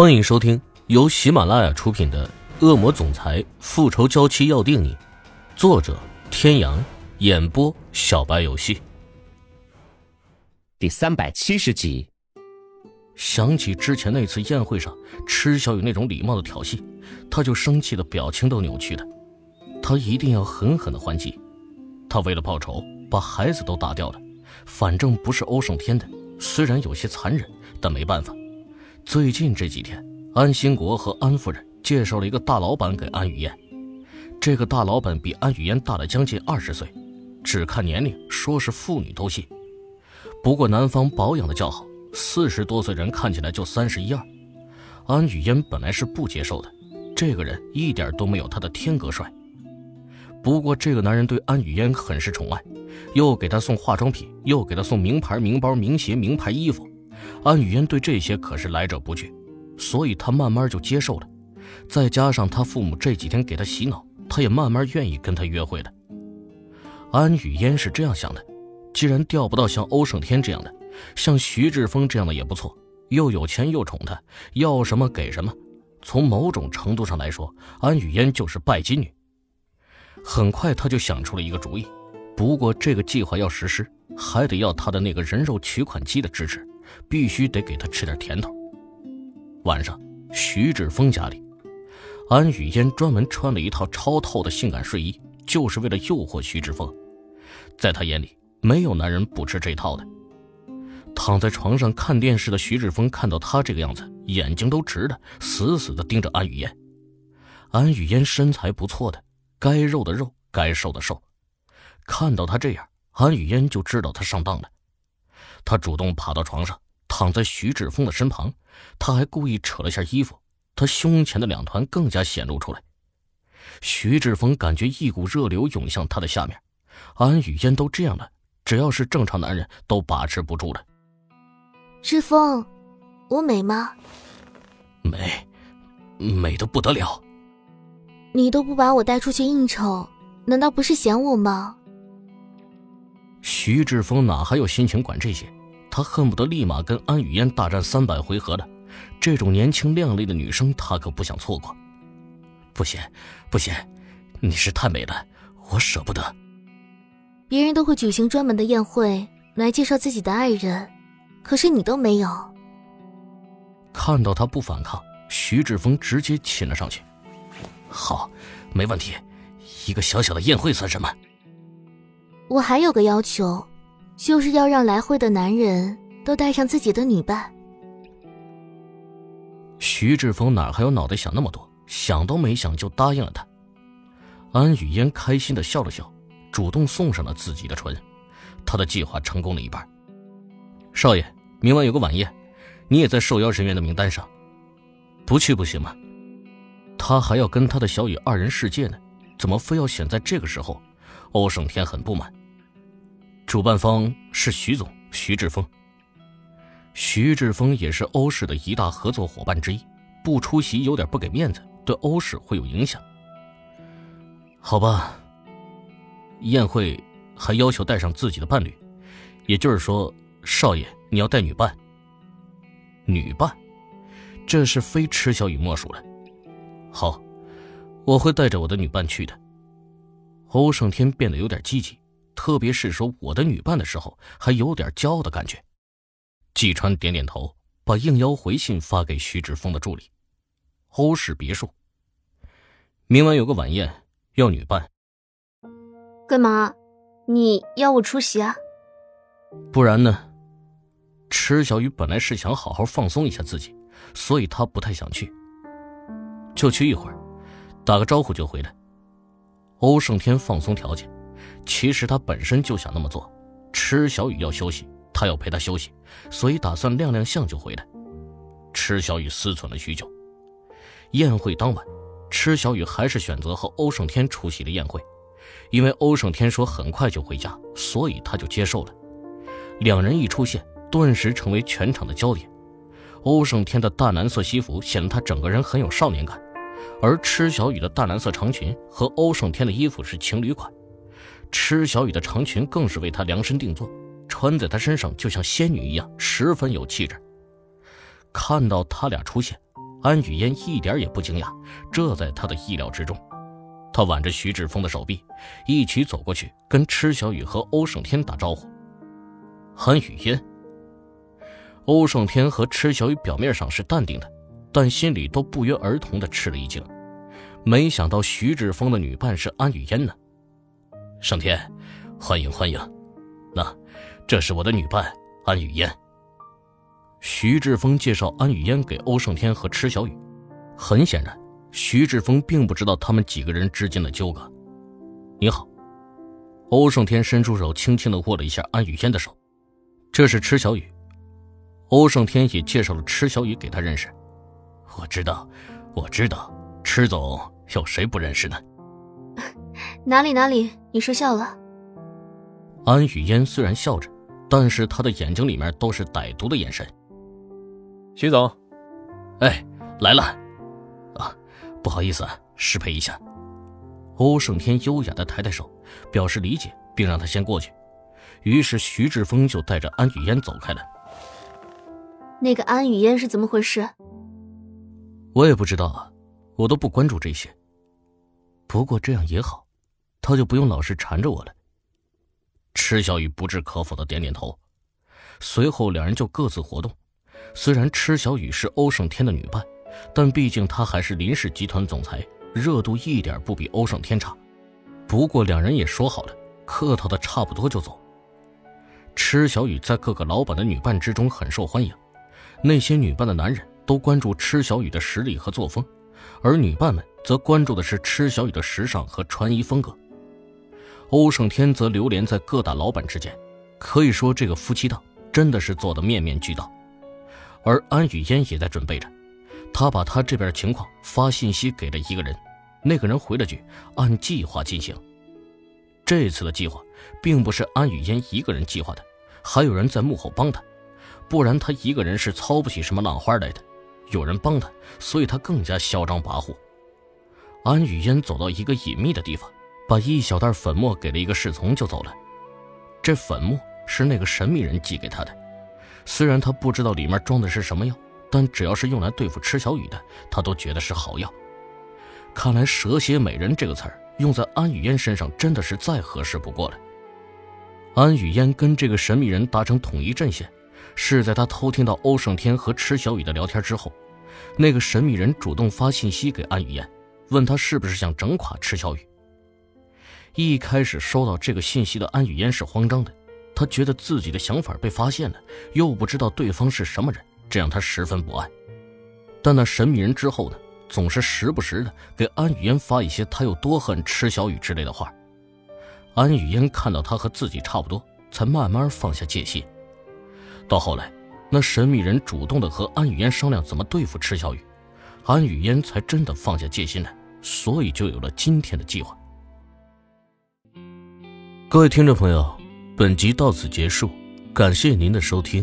欢迎收听由喜马拉雅出品的《恶魔总裁复仇娇妻要定你》，作者：天阳，演播：小白游戏。第三百七十集。想起之前那次宴会上，池小雨那种礼貌的挑衅，他就生气的表情都扭曲的。他一定要狠狠的还击。他为了报仇，把孩子都打掉了。反正不是欧胜天的，虽然有些残忍，但没办法。最近这几天，安兴国和安夫人介绍了一个大老板给安雨嫣。这个大老板比安雨嫣大了将近二十岁，只看年龄，说是妇女都信。不过男方保养的较好。四十多岁人看起来就三十一二，安雨嫣本来是不接受的，这个人一点都没有她的天哥帅。不过这个男人对安雨嫣很是宠爱，又给她送化妆品，又给她送名牌名包、名鞋、名牌衣服，安雨嫣对这些可是来者不拒，所以她慢慢就接受了。再加上她父母这几天给她洗脑，她也慢慢愿意跟他约会了。安雨嫣是这样想的：既然钓不到像欧胜天这样的。像徐志峰这样的也不错，又有钱又宠他，要什么给什么。从某种程度上来说，安雨嫣就是拜金女。很快，他就想出了一个主意，不过这个计划要实施，还得要他的那个人肉取款机的支持，必须得给他吃点甜头。晚上，徐志峰家里，安雨嫣专门穿了一套超透的性感睡衣，就是为了诱惑徐志峰。在他眼里，没有男人不吃这套的。躺在床上看电视的徐志峰看到他这个样子，眼睛都直的，死死的盯着安雨嫣。安雨嫣身材不错的，该肉的肉，该瘦的瘦。看到他这样，安雨嫣就知道他上当了。他主动爬到床上，躺在徐志峰的身旁，他还故意扯了下衣服，他胸前的两团更加显露出来。徐志峰感觉一股热流涌向他的下面，安雨嫣都这样了，只要是正常男人都把持不住了。志峰，我美吗？美，美的不得了。你都不把我带出去应酬，难道不是嫌我吗？徐志峰哪还有心情管这些？他恨不得立马跟安雨嫣大战三百回合的。这种年轻靓丽的女生，他可不想错过。不行，不行，你是太美了，我舍不得。别人都会举行专门的宴会来介绍自己的爱人。可是你都没有。看到他不反抗，徐志峰直接亲了上去。好，没问题，一个小小的宴会算什么？我还有个要求，就是要让来会的男人都带上自己的女伴。徐志峰哪还有脑袋想那么多，想都没想就答应了他。安雨嫣开心的笑了笑，主动送上了自己的唇，他的计划成功了一半。少爷。明晚有个晚宴，你也在受邀人员的名单上，不去不行吗？他还要跟他的小雨二人世界呢，怎么非要选在这个时候？欧胜天很不满。主办方是徐总徐志峰，徐志峰也是欧氏的一大合作伙伴之一，不出席有点不给面子，对欧氏会有影响。好吧，宴会还要求带上自己的伴侣，也就是说，少爷。你要带女伴，女伴，这是非池小雨莫属了。好，我会带着我的女伴去的。欧胜天变得有点积极，特别是说我的女伴的时候，还有点骄傲的感觉。季川点点头，把应邀回信发给徐志峰的助理。欧氏别墅，明晚有个晚宴，要女伴。干嘛？你要我出席啊？不然呢？池小雨本来是想好好放松一下自己，所以她不太想去，就去一会儿，打个招呼就回来。欧胜天放松条件，其实他本身就想那么做。池小雨要休息，他要陪她休息，所以打算亮亮相就回来。池小雨思忖了许久，宴会当晚，池小雨还是选择和欧胜天出席了宴会，因为欧胜天说很快就回家，所以他就接受了。两人一出现。顿时成为全场的焦点。欧胜天的淡蓝色西服显得他整个人很有少年感，而池小雨的淡蓝色长裙和欧胜天的衣服是情侣款，池小雨的长裙更是为她量身定做，穿在她身上就像仙女一样，十分有气质。看到他俩出现，安雨嫣一点也不惊讶，这在他的意料之中。他挽着徐志峰的手臂，一起走过去，跟池小雨和欧胜天打招呼。安雨嫣。欧胜天和池小雨表面上是淡定的，但心里都不约而同的吃了一惊。没想到徐志峰的女伴是安雨嫣呢。胜天，欢迎欢迎。那，这是我的女伴安雨嫣。徐志峰介绍安雨嫣给欧胜天和池小雨。很显然。徐志峰并不知道他们几个人之间的纠葛。你好，欧胜天伸出手，轻轻的握了一下安雨嫣的手。这是池小雨。欧胜天也介绍了池小雨给他认识。我知道，我知道，池总有谁不认识呢？哪里哪里，你说笑了。安雨嫣虽然笑着，但是她的眼睛里面都是歹毒的眼神。徐总，哎，来了。啊不好意思啊，失陪一下。欧胜天优雅的抬抬手，表示理解，并让他先过去。于是徐志峰就带着安雨嫣走开了。那个安雨嫣是怎么回事？我也不知道啊，我都不关注这些。不过这样也好，他就不用老是缠着我了。池小雨不置可否的点点头，随后两人就各自活动。虽然池小雨是欧胜天的女伴。但毕竟她还是林氏集团总裁，热度一点不比欧胜天差。不过两人也说好了，客套的差不多就走。池小雨在各个老板的女伴之中很受欢迎，那些女伴的男人都关注池小雨的实力和作风，而女伴们则关注的是池小雨的时尚和穿衣风格。欧胜天则流连在各大老板之间，可以说这个夫妻档真的是做的面面俱到。而安雨嫣也在准备着。他把他这边的情况发信息给了一个人，那个人回了句：“按计划进行。”这次的计划并不是安雨嫣一个人计划的，还有人在幕后帮他，不然他一个人是操不起什么浪花来的。有人帮他，所以他更加嚣张跋扈。安雨嫣走到一个隐秘的地方，把一小袋粉末给了一个侍从就走了。这粉末是那个神秘人寄给他的，虽然他不知道里面装的是什么药。但只要是用来对付池小雨的，他都觉得是好药。看来“蛇蝎美人”这个词儿用在安雨嫣身上真的是再合适不过了。安雨嫣跟这个神秘人达成统一阵线，是在他偷听到欧胜天和池小雨的聊天之后。那个神秘人主动发信息给安雨嫣，问他是不是想整垮池小雨。一开始收到这个信息的安雨嫣是慌张的，她觉得自己的想法被发现了，又不知道对方是什么人。这让她十分不安，但那神秘人之后呢，总是时不时的给安雨嫣发一些他有多恨池小雨之类的话。安雨嫣看到他和自己差不多，才慢慢放下戒心。到后来，那神秘人主动的和安雨嫣商量怎么对付池小雨，安雨嫣才真的放下戒心来，所以就有了今天的计划。各位听众朋友，本集到此结束，感谢您的收听。